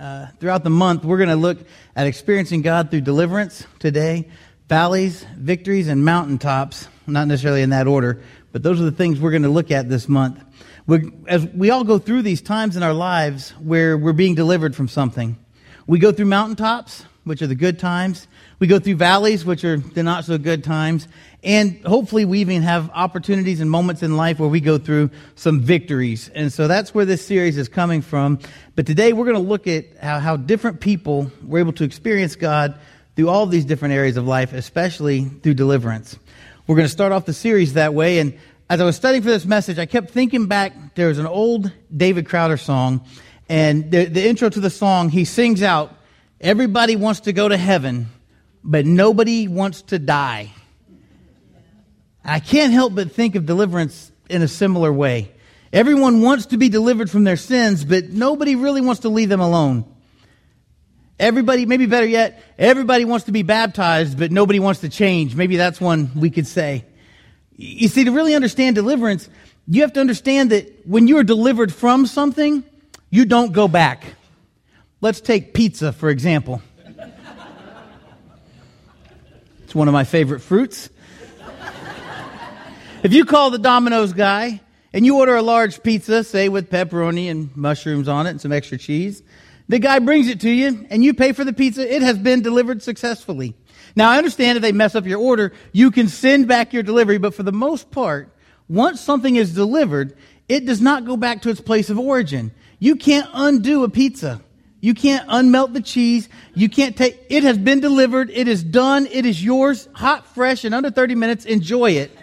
Uh, throughout the month, we're going to look at experiencing God through deliverance today, valleys, victories, and mountaintops. Not necessarily in that order, but those are the things we're going to look at this month. We're, as we all go through these times in our lives where we're being delivered from something, we go through mountaintops, which are the good times. We go through valleys, which are the not so good times. And hopefully we even have opportunities and moments in life where we go through some victories. And so that's where this series is coming from. But today we're going to look at how, how different people were able to experience God through all of these different areas of life, especially through deliverance. We're going to start off the series that way. And as I was studying for this message, I kept thinking back. There was an old David Crowder song, and the, the intro to the song, he sings out, Everybody wants to go to heaven, but nobody wants to die. I can't help but think of deliverance in a similar way. Everyone wants to be delivered from their sins, but nobody really wants to leave them alone. Everybody, maybe better yet, everybody wants to be baptized, but nobody wants to change. Maybe that's one we could say. You see, to really understand deliverance, you have to understand that when you are delivered from something, you don't go back. Let's take pizza, for example. It's one of my favorite fruits. If you call the Domino's guy and you order a large pizza, say with pepperoni and mushrooms on it and some extra cheese, the guy brings it to you and you pay for the pizza. It has been delivered successfully. Now, I understand if they mess up your order, you can send back your delivery, but for the most part, once something is delivered, it does not go back to its place of origin. You can't undo a pizza. You can't unmelt the cheese. You can't take, it has been delivered. It is done. It is yours, hot, fresh, in under 30 minutes. Enjoy it.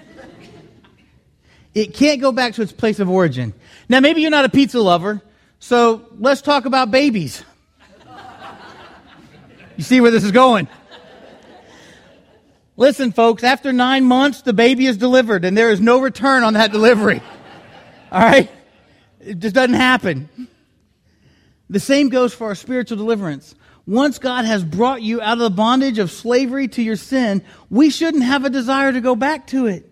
It can't go back to its place of origin. Now, maybe you're not a pizza lover, so let's talk about babies. You see where this is going? Listen, folks, after nine months, the baby is delivered, and there is no return on that delivery. All right? It just doesn't happen. The same goes for our spiritual deliverance. Once God has brought you out of the bondage of slavery to your sin, we shouldn't have a desire to go back to it.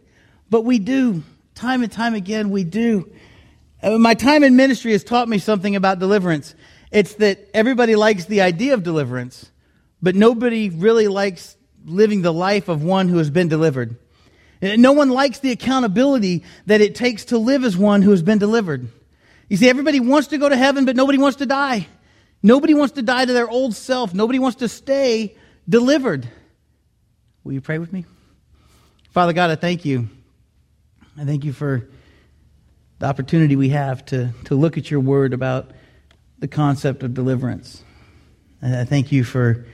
But we do. Time and time again, we do. Uh, my time in ministry has taught me something about deliverance. It's that everybody likes the idea of deliverance, but nobody really likes living the life of one who has been delivered. Uh, no one likes the accountability that it takes to live as one who has been delivered. You see, everybody wants to go to heaven, but nobody wants to die. Nobody wants to die to their old self. Nobody wants to stay delivered. Will you pray with me? Father God, I thank you I thank you for the opportunity we have to, to look at your word about the concept of deliverance. And I thank you for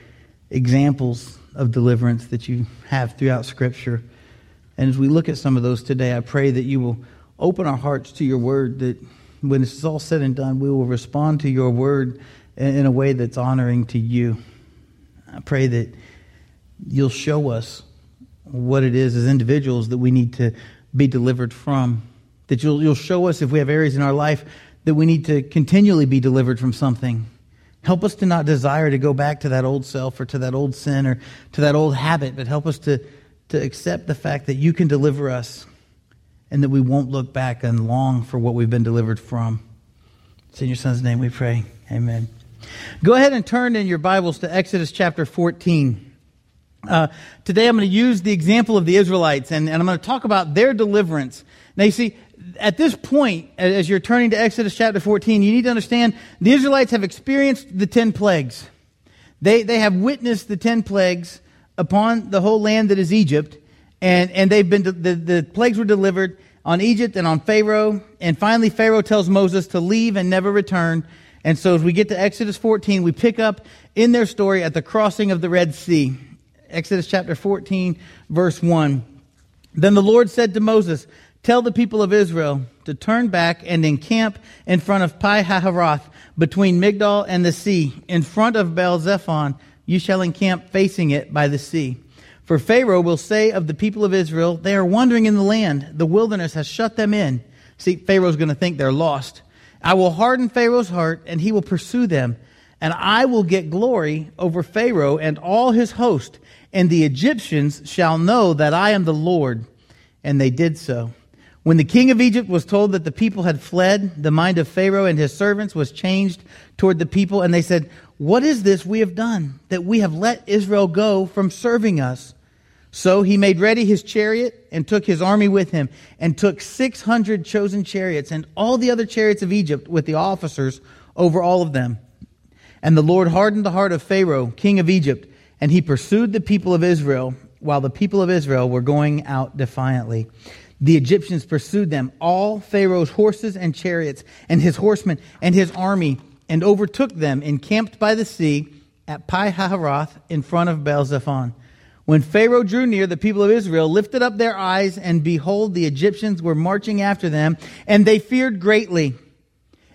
examples of deliverance that you have throughout Scripture. And as we look at some of those today, I pray that you will open our hearts to your word, that when this is all said and done, we will respond to your word in a way that's honoring to you. I pray that you'll show us what it is as individuals that we need to be delivered from. That you'll, you'll show us if we have areas in our life that we need to continually be delivered from something. Help us to not desire to go back to that old self or to that old sin or to that old habit, but help us to, to accept the fact that you can deliver us and that we won't look back and long for what we've been delivered from. It's in your son's name we pray. Amen. Go ahead and turn in your Bibles to Exodus chapter 14. Uh, today I'm going to use the example of the Israelites and, and I'm going to talk about their deliverance. Now, you see, at this point, as you're turning to Exodus chapter 14, you need to understand the Israelites have experienced the 10 plagues. They, they have witnessed the 10 plagues upon the whole land that is Egypt, and, and they've been, the, the plagues were delivered on Egypt and on Pharaoh, and finally Pharaoh tells Moses to leave and never return. And so as we get to Exodus 14, we pick up in their story at the crossing of the Red Sea. Exodus chapter 14, verse 1. Then the Lord said to Moses, Tell the people of Israel to turn back and encamp in front of Pi Hahiroth, between Migdol and the sea. In front of Baal Zephon, you shall encamp facing it by the sea. For Pharaoh will say of the people of Israel, They are wandering in the land. The wilderness has shut them in. See, Pharaoh's going to think they're lost. I will harden Pharaoh's heart, and he will pursue them. And I will get glory over Pharaoh and all his host and the Egyptians shall know that I am the Lord. And they did so. When the king of Egypt was told that the people had fled, the mind of Pharaoh and his servants was changed toward the people, and they said, What is this we have done, that we have let Israel go from serving us? So he made ready his chariot and took his army with him, and took 600 chosen chariots and all the other chariots of Egypt with the officers over all of them. And the Lord hardened the heart of Pharaoh, king of Egypt, and he pursued the people of Israel while the people of Israel were going out defiantly. The Egyptians pursued them, all Pharaoh's horses and chariots, and his horsemen and his army, and overtook them, encamped by the sea at Pi Hahiroth in front of Baal Zephon. When Pharaoh drew near, the people of Israel lifted up their eyes, and behold, the Egyptians were marching after them, and they feared greatly.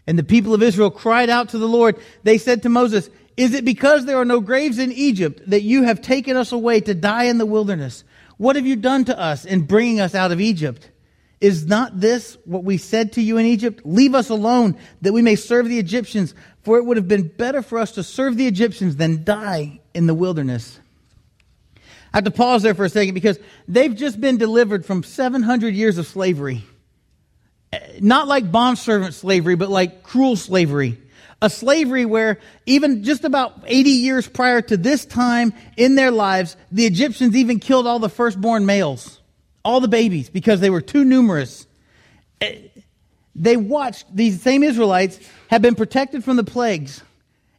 And the people of Israel cried out to the Lord. They said to Moses, Is it because there are no graves in Egypt that you have taken us away to die in the wilderness? What have you done to us in bringing us out of Egypt? Is not this what we said to you in Egypt? Leave us alone that we may serve the Egyptians, for it would have been better for us to serve the Egyptians than die in the wilderness. I have to pause there for a second because they've just been delivered from 700 years of slavery. Not like bondservant slavery, but like cruel slavery a slavery where even just about 80 years prior to this time in their lives, the Egyptians even killed all the firstborn males, all the babies, because they were too numerous. Eh, they watched these same Israelites have been protected from the plagues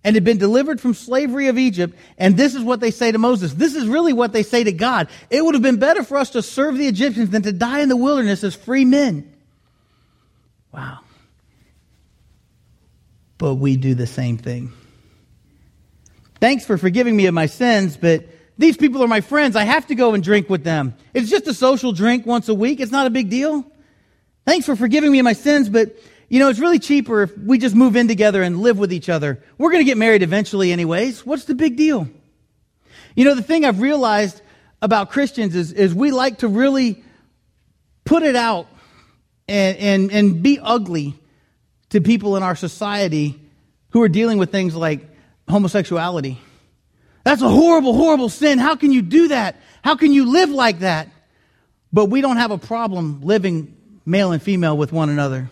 and had been delivered from slavery of Egypt. And this is what they say to Moses. This is really what they say to God. It would have been better for us to serve the Egyptians than to die in the wilderness as free men. Wow but we do the same thing. Thanks for forgiving me of my sins, but these people are my friends. I have to go and drink with them. It's just a social drink once a week. It's not a big deal. Thanks for forgiving me of my sins, but you know, it's really cheaper if we just move in together and live with each other. We're going to get married eventually anyways. What's the big deal? You know, the thing I've realized about Christians is, is we like to really put it out and, and, and be ugly to people in our society who are dealing with things like homosexuality. That's a horrible, horrible sin. How can you do that? How can you live like that? But we don't have a problem living male and female with one another.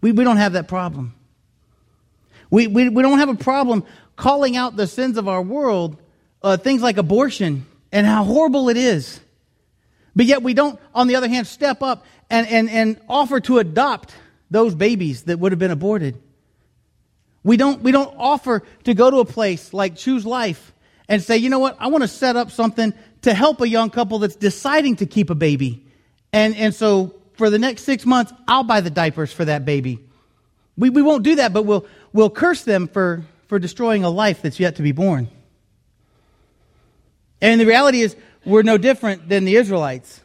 We, we don't have that problem. We, we, we don't have a problem calling out the sins of our world, uh, things like abortion and how horrible it is. But yet we don't, on the other hand, step up and, and, and offer to adopt those babies that would have been aborted. We don't, we don't offer to go to a place like Choose Life and say, you know what, I want to set up something to help a young couple that's deciding to keep a baby. And, and so for the next six months, I'll buy the diapers for that baby. We, we won't do that, but we'll, we'll curse them for, for destroying a life that's yet to be born. And the reality is, we're no different than the Israelites.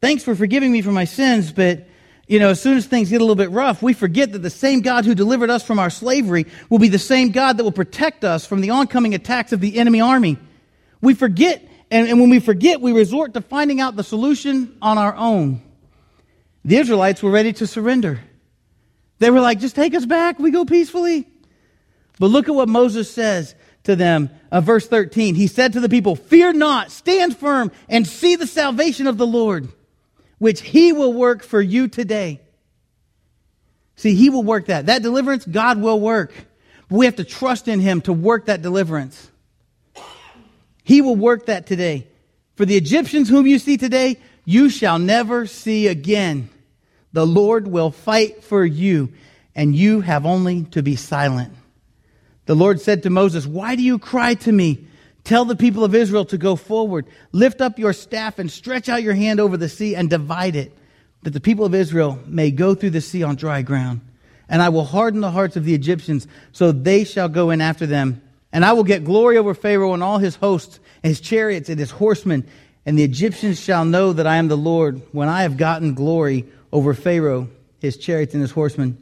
Thanks for forgiving me for my sins, but you know, as soon as things get a little bit rough, we forget that the same God who delivered us from our slavery will be the same God that will protect us from the oncoming attacks of the enemy army. We forget, and, and when we forget, we resort to finding out the solution on our own. The Israelites were ready to surrender. They were like, just take us back, we go peacefully. But look at what Moses says to them, uh, verse 13. He said to the people, Fear not, stand firm, and see the salvation of the Lord which he will work for you today. See, he will work that. That deliverance, God will work. But we have to trust in him to work that deliverance. He will work that today. For the Egyptians whom you see today, you shall never see again. The Lord will fight for you, and you have only to be silent. The Lord said to Moses, Why do you cry to me? Tell the people of Israel to go forward. Lift up your staff and stretch out your hand over the sea and divide it, that the people of Israel may go through the sea on dry ground. And I will harden the hearts of the Egyptians, so they shall go in after them. And I will get glory over Pharaoh and all his hosts, and his chariots and his horsemen. And the Egyptians shall know that I am the Lord when I have gotten glory over Pharaoh, his chariots, and his horsemen.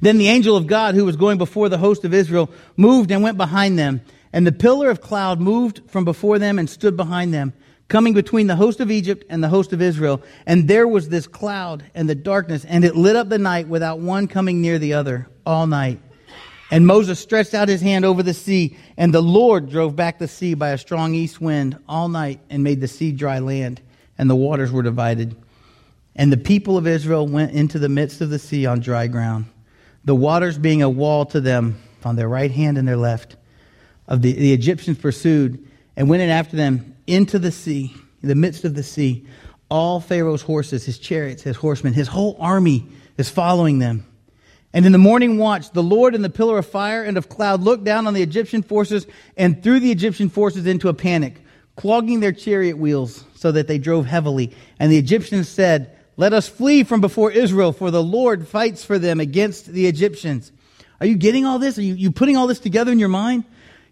Then the angel of God, who was going before the host of Israel, moved and went behind them. And the pillar of cloud moved from before them and stood behind them, coming between the host of Egypt and the host of Israel. And there was this cloud and the darkness, and it lit up the night without one coming near the other all night. And Moses stretched out his hand over the sea, and the Lord drove back the sea by a strong east wind all night and made the sea dry land, and the waters were divided. And the people of Israel went into the midst of the sea on dry ground, the waters being a wall to them on their right hand and their left. Of the, the Egyptians pursued and went in after them into the sea, in the midst of the sea. All Pharaoh's horses, his chariots, his horsemen, his whole army is following them. And in the morning watch, the Lord in the pillar of fire and of cloud looked down on the Egyptian forces and threw the Egyptian forces into a panic, clogging their chariot wheels so that they drove heavily. And the Egyptians said, Let us flee from before Israel, for the Lord fights for them against the Egyptians. Are you getting all this? Are you, you putting all this together in your mind?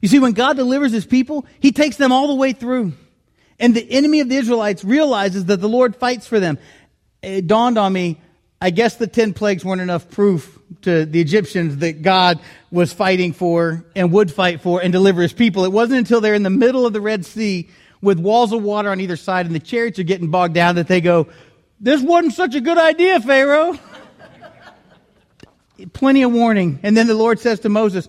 You see, when God delivers his people, he takes them all the way through. And the enemy of the Israelites realizes that the Lord fights for them. It dawned on me, I guess the 10 plagues weren't enough proof to the Egyptians that God was fighting for and would fight for and deliver his people. It wasn't until they're in the middle of the Red Sea with walls of water on either side and the chariots are getting bogged down that they go, this wasn't such a good idea, Pharaoh. Plenty of warning. And then the Lord says to Moses,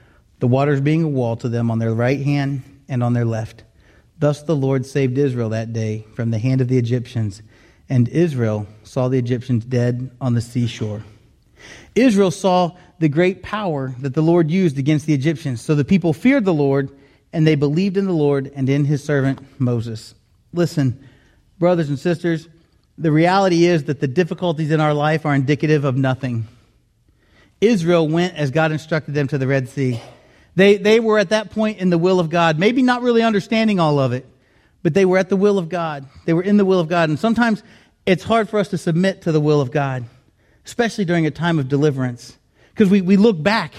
the waters being a wall to them on their right hand and on their left. Thus the Lord saved Israel that day from the hand of the Egyptians, and Israel saw the Egyptians dead on the seashore. Israel saw the great power that the Lord used against the Egyptians. So the people feared the Lord, and they believed in the Lord and in his servant Moses. Listen, brothers and sisters, the reality is that the difficulties in our life are indicative of nothing. Israel went as God instructed them to the Red Sea. They, they were at that point in the will of God, maybe not really understanding all of it, but they were at the will of God. They were in the will of God. And sometimes it's hard for us to submit to the will of God, especially during a time of deliverance, because we, we look back.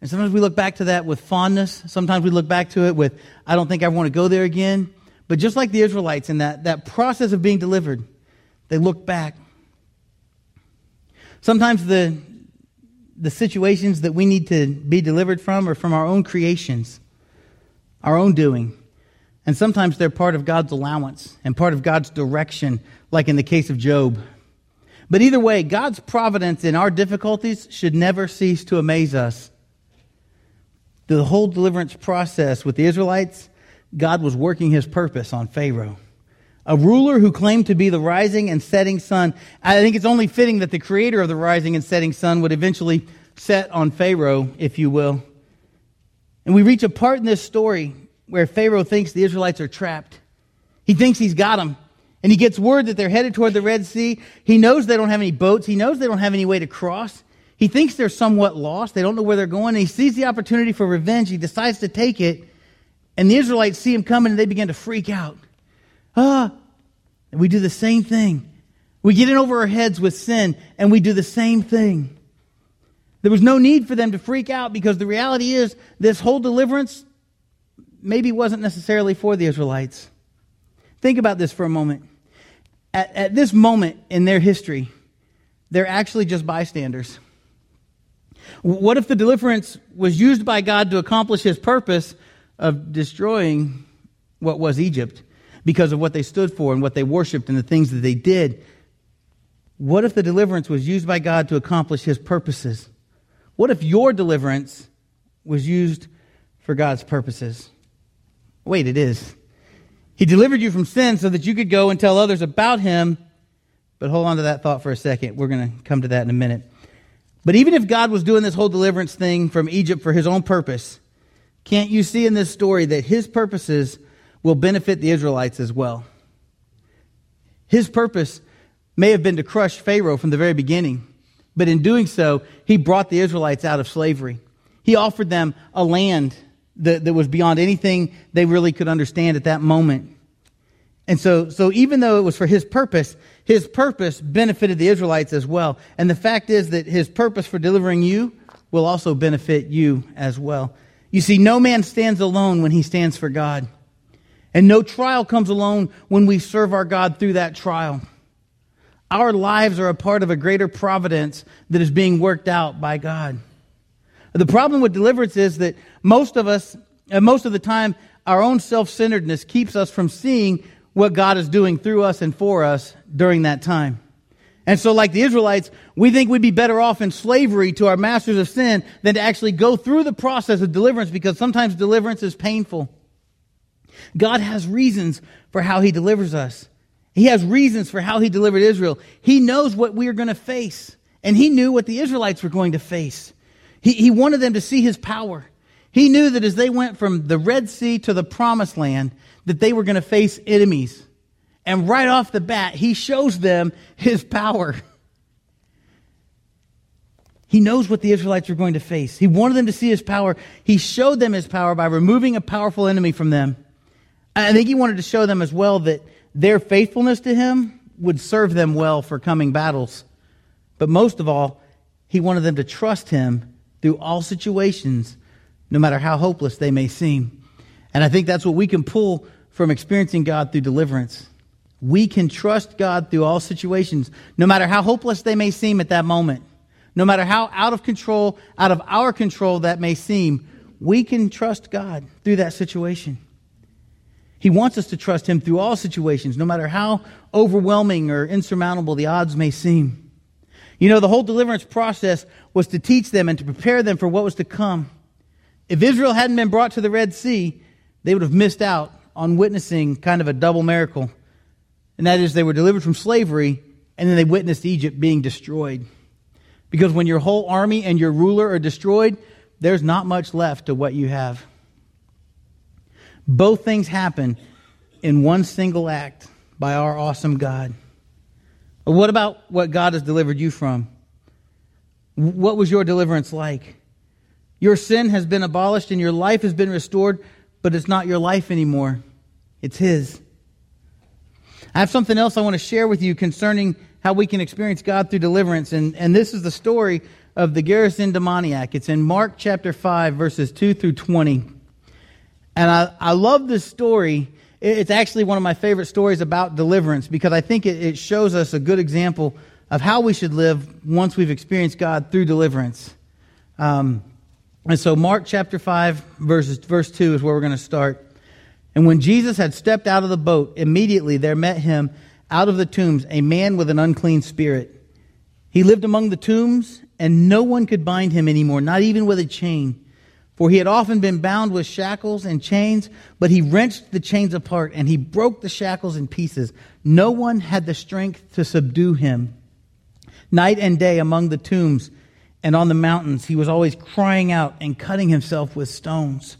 And sometimes we look back to that with fondness. Sometimes we look back to it with, I don't think I want to go there again. But just like the Israelites in that, that process of being delivered, they look back. Sometimes the, the situations that we need to be delivered from are from our own creations, our own doing. And sometimes they're part of God's allowance and part of God's direction, like in the case of Job. But either way, God's providence in our difficulties should never cease to amaze us. The whole deliverance process with the Israelites, God was working his purpose on Pharaoh a ruler who claimed to be the rising and setting sun. I think it's only fitting that the creator of the rising and setting sun would eventually set on Pharaoh, if you will. And we reach a part in this story where Pharaoh thinks the Israelites are trapped. He thinks he's got them. And he gets word that they're headed toward the Red Sea. He knows they don't have any boats. He knows they don't have any way to cross. He thinks they're somewhat lost. They don't know where they're going. And he sees the opportunity for revenge. He decides to take it. And the Israelites see him coming and they begin to freak out. Ah. And we do the same thing. We get in over our heads with sin and we do the same thing. There was no need for them to freak out because the reality is this whole deliverance maybe wasn't necessarily for the Israelites. Think about this for a moment. At, at this moment in their history, they're actually just bystanders. What if the deliverance was used by God to accomplish his purpose of destroying what was Egypt? Because of what they stood for and what they worshiped and the things that they did. What if the deliverance was used by God to accomplish his purposes? What if your deliverance was used for God's purposes? Wait, it is. He delivered you from sin so that you could go and tell others about him. But hold on to that thought for a second. We're going to come to that in a minute. But even if God was doing this whole deliverance thing from Egypt for his own purpose, can't you see in this story that his purposes will benefit the Israelites as well. His purpose may have been to crush Pharaoh from the very beginning, but in doing so, he brought the Israelites out of slavery. He offered them a land that, that was beyond anything they really could understand at that moment. And so, so even though it was for his purpose, his purpose benefited the Israelites as well. And the fact is that his purpose for delivering you will also benefit you as well. You see, no man stands alone when he stands for God. And no trial comes alone when we serve our God through that trial. our lives are a part of a greater providence that is being worked out by God. The problem with deliverance is that most of us, uh, most of the time, our own self centeredness keeps us from seeing what God is doing through us and for us during that time. And so, like the Israelites, we think we'd be better off in slavery to our masters of sin than to actually go through the process of deliverance because sometimes deliverance is painful. God has reasons for how He delivers us. He has reasons for how He delivered Israel. He knows what we are going to face, and He knew what the Israelites were going to face. He, he wanted them to see His power. He knew that as they went from the Red Sea to the Promised Land, that they were going to face enemies. And right off the bat, He shows them His power. He knows what the Israelites were going to face. He wanted them to see his power. He showed them his power by removing a powerful enemy from them. I think he wanted to show them as well that their faithfulness to him would serve them well for coming battles. But most of all, he wanted them to trust him through all situations, no matter how hopeless they may seem. And I think that's what we can pull from experiencing God through deliverance. We can trust God through all situations, no matter how hopeless they may seem at that moment. No matter how out of control, out of our control that may seem, we can trust God through that situation. He wants us to trust Him through all situations, no matter how overwhelming or insurmountable the odds may seem. You know, the whole deliverance process was to teach them and to prepare them for what was to come. If Israel hadn't been brought to the Red Sea, they would have missed out on witnessing kind of a double miracle. And that is, they were delivered from slavery, and then they witnessed Egypt being destroyed. Because when your whole army and your ruler are destroyed, there's not much left to what you have. Both things happen in one single act by our awesome God. But what about what God has delivered you from? What was your deliverance like? Your sin has been abolished and your life has been restored, but it's not your life anymore. It's His. I have something else I want to share with you concerning how we can experience God through deliverance. And, and this is the story of the Gerasene demoniac. It's in Mark chapter 5, verses 2 through 20. And I, I love this story. It's actually one of my favorite stories about deliverance because I think it, it shows us a good example of how we should live once we've experienced God through deliverance. Um, and so, Mark chapter 5, verses, verse 2 is where we're going to start. And when Jesus had stepped out of the boat, immediately there met him out of the tombs a man with an unclean spirit. He lived among the tombs, and no one could bind him anymore, not even with a chain for he had often been bound with shackles and chains, but he wrenched the chains apart and he broke the shackles in pieces. No one had the strength to subdue him. Night and day among the tombs and on the mountains, he was always crying out and cutting himself with stones.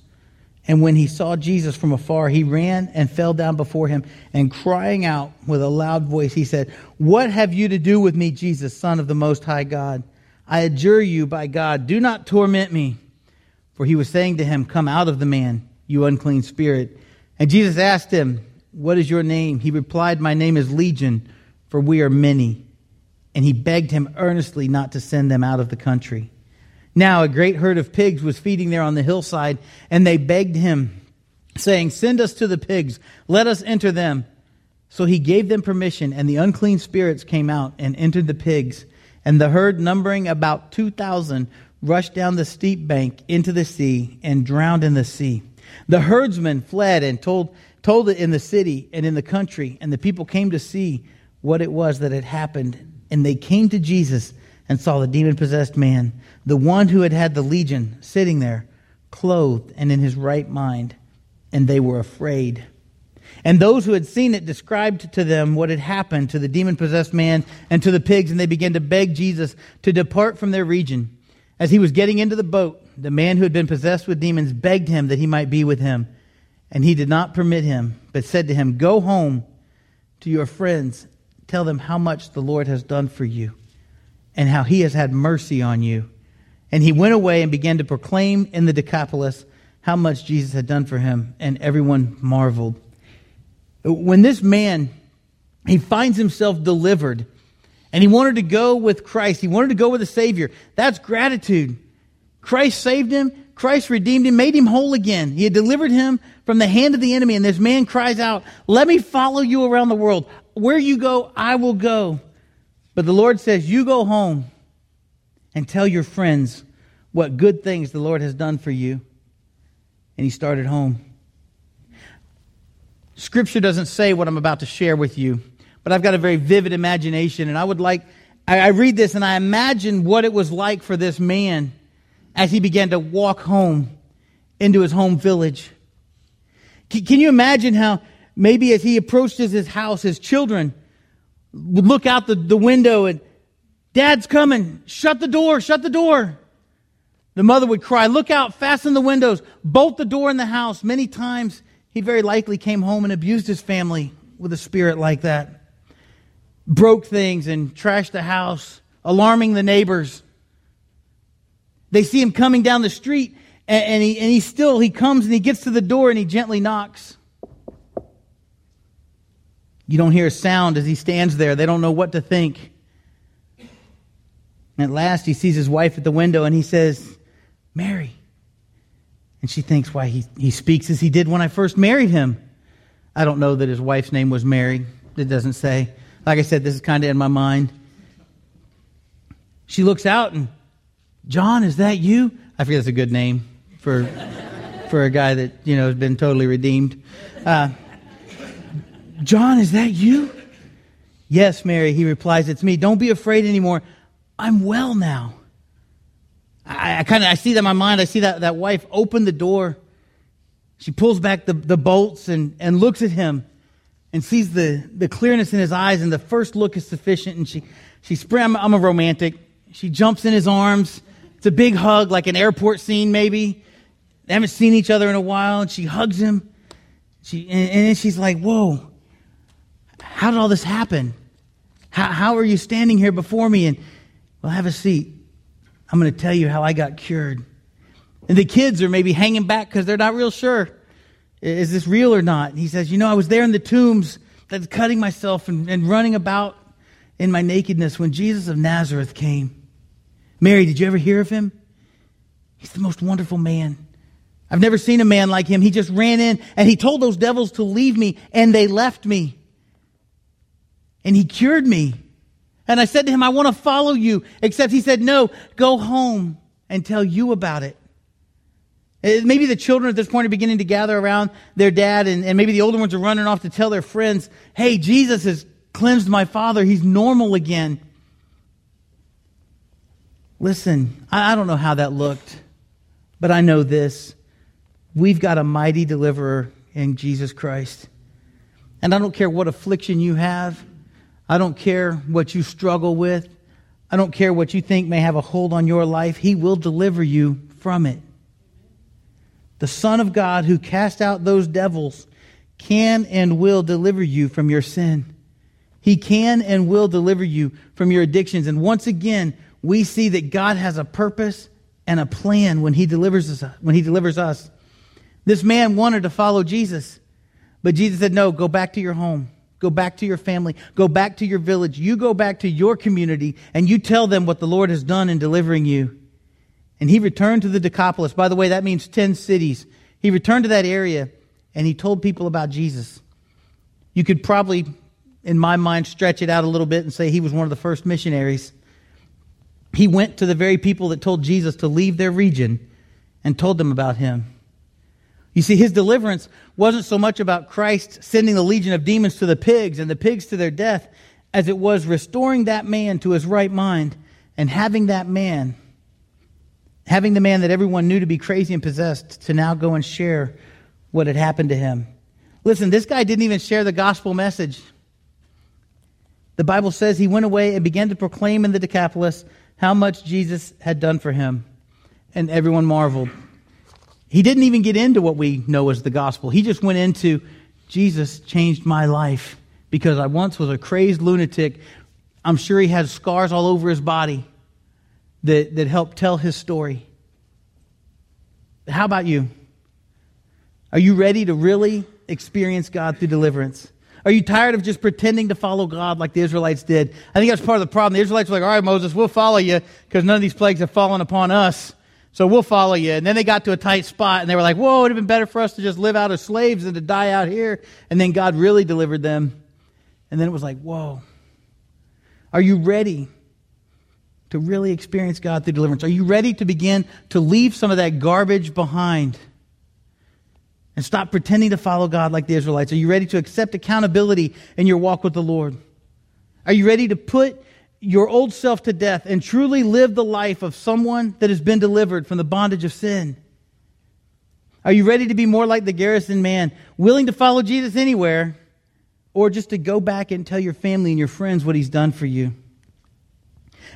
And when he saw Jesus from afar, he ran and fell down before him and crying out with a loud voice, he said, What have you to do with me, Jesus, Son of the Most High God? I adjure you by God, do not torment me. For he was saying to him, Come out of the man, you unclean spirit. And Jesus asked him, What is your name? He replied, My name is Legion, for we are many. And he begged him earnestly not to send them out of the country. Now a great herd of pigs was feeding there on the hillside, and they begged him, saying, Send us to the pigs, let us enter them. So he gave them permission, and the unclean spirits came out and entered the pigs. And the herd, numbering about 2,000, rushed down the steep bank into the sea and drowned in the sea. The herdsmen fled and told, told it in the city and in the country, and the people came to see what it was that had happened. And they came to Jesus and saw the demon possessed man, the one who had had the legion, sitting there, clothed and in his right mind, and they were afraid. And those who had seen it described to them what had happened to the demon possessed man and to the pigs, and they began to beg Jesus to depart from their region. As he was getting into the boat, the man who had been possessed with demons begged him that he might be with him. And he did not permit him, but said to him, Go home to your friends, tell them how much the Lord has done for you, and how he has had mercy on you. And he went away and began to proclaim in the Decapolis how much Jesus had done for him, and everyone marveled. When this man, he finds himself delivered and he wanted to go with Christ. He wanted to go with the Savior. That's gratitude. Christ saved him. Christ redeemed him, made him whole again. He had delivered him from the hand of the enemy. And this man cries out, Let me follow you around the world. Where you go, I will go. But the Lord says, You go home and tell your friends what good things the Lord has done for you. And he started home. Scripture doesn't say what I'm about to share with you, but I've got a very vivid imagination, and I would like, I, I read this and I imagine what it was like for this man as he began to walk home into his home village. Can, can you imagine how maybe as he approaches his house, his children would look out the, the window and, Dad's coming. Shut the door. Shut the door. The mother would cry, Look out, fasten the windows, bolt the door in the house. Many times he very likely came home and abused his family with a spirit like that. Broke things and trashed the house, alarming the neighbors. They see him coming down the street and, and he, and he still, he comes and he gets to the door and he gently knocks. You don't hear a sound as he stands there. They don't know what to think. And at last he sees his wife at the window and he says, Mary. And she thinks why he, he speaks as he did when I first married him. I don't know that his wife's name was Mary. It doesn't say. Like I said, this is kind of in my mind. She looks out and, John, is that you? I forget that's a good name for, for a guy that, you know, has been totally redeemed. Uh, John, is that you? Yes, Mary, he replies, it's me. Don't be afraid anymore. I'm well now. I, I kind of I see that in my mind. I see that, that wife open the door. She pulls back the, the bolts and, and looks at him and sees the, the clearness in his eyes, and the first look is sufficient. And she, she I'm, I'm a romantic. She jumps in his arms. It's a big hug, like an airport scene, maybe. They haven't seen each other in a while, and she hugs him. She, and, and then she's like, Whoa, how did all this happen? How, how are you standing here before me? And well, have a seat. I'm going to tell you how I got cured. And the kids are maybe hanging back because they're not real sure. Is this real or not? And he says, You know, I was there in the tombs, cutting myself and, and running about in my nakedness when Jesus of Nazareth came. Mary, did you ever hear of him? He's the most wonderful man. I've never seen a man like him. He just ran in and he told those devils to leave me, and they left me. And he cured me. And I said to him, I want to follow you. Except he said, No, go home and tell you about it. Uh, maybe the children at this point are beginning to gather around their dad, and, and maybe the older ones are running off to tell their friends, Hey, Jesus has cleansed my father. He's normal again. Listen, I, I don't know how that looked, but I know this. We've got a mighty deliverer in Jesus Christ. And I don't care what affliction you have. I don't care what you struggle with. I don't care what you think may have a hold on your life. He will deliver you from it. The Son of God who cast out those devils can and will deliver you from your sin. He can and will deliver you from your addictions. And once again, we see that God has a purpose and a plan when he delivers us, when he delivers us. This man wanted to follow Jesus, but Jesus said, "No, go back to your home. Go back to your family. Go back to your village. You go back to your community and you tell them what the Lord has done in delivering you. And he returned to the Decapolis. By the way, that means 10 cities. He returned to that area and he told people about Jesus. You could probably, in my mind, stretch it out a little bit and say he was one of the first missionaries. He went to the very people that told Jesus to leave their region and told them about him. You see, his deliverance wasn't so much about Christ sending the legion of demons to the pigs and the pigs to their death as it was restoring that man to his right mind and having that man, having the man that everyone knew to be crazy and possessed, to now go and share what had happened to him. Listen, this guy didn't even share the gospel message. The Bible says he went away and began to proclaim in the Decapolis how much Jesus had done for him, and everyone marveled. He didn't even get into what we know as the gospel. He just went into Jesus changed my life because I once was a crazed lunatic. I'm sure he has scars all over his body that, that help tell his story. How about you? Are you ready to really experience God through deliverance? Are you tired of just pretending to follow God like the Israelites did? I think that's part of the problem. The Israelites were like, all right, Moses, we'll follow you because none of these plagues have fallen upon us. So we'll follow you. And then they got to a tight spot and they were like, whoa, it would have been better for us to just live out as slaves than to die out here. And then God really delivered them. And then it was like, whoa. Are you ready to really experience God through deliverance? Are you ready to begin to leave some of that garbage behind and stop pretending to follow God like the Israelites? Are you ready to accept accountability in your walk with the Lord? Are you ready to put your old self to death and truly live the life of someone that has been delivered from the bondage of sin? Are you ready to be more like the Gerasene man, willing to follow Jesus anywhere, or just to go back and tell your family and your friends what he's done for you?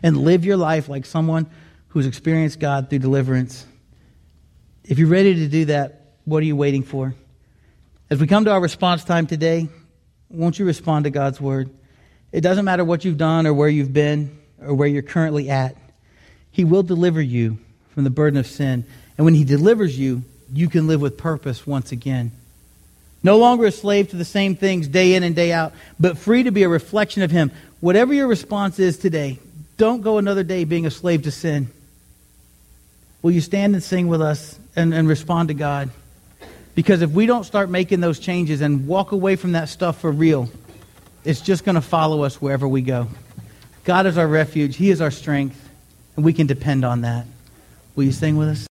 And live your life like someone who's experienced God through deliverance. If you're ready to do that, what are you waiting for? As we come to our response time today, won't you respond to God's word? It doesn't matter what you've done or where you've been or where you're currently at. He will deliver you from the burden of sin. And when He delivers you, you can live with purpose once again. No longer a slave to the same things day in and day out, but free to be a reflection of Him. Whatever your response is today, don't go another day being a slave to sin. Will you stand and sing with us and, and respond to God? Because if we don't start making those changes and walk away from that stuff for real, it's just going to follow us wherever we go. God is our refuge, He is our strength, and we can depend on that. Will you sing with us?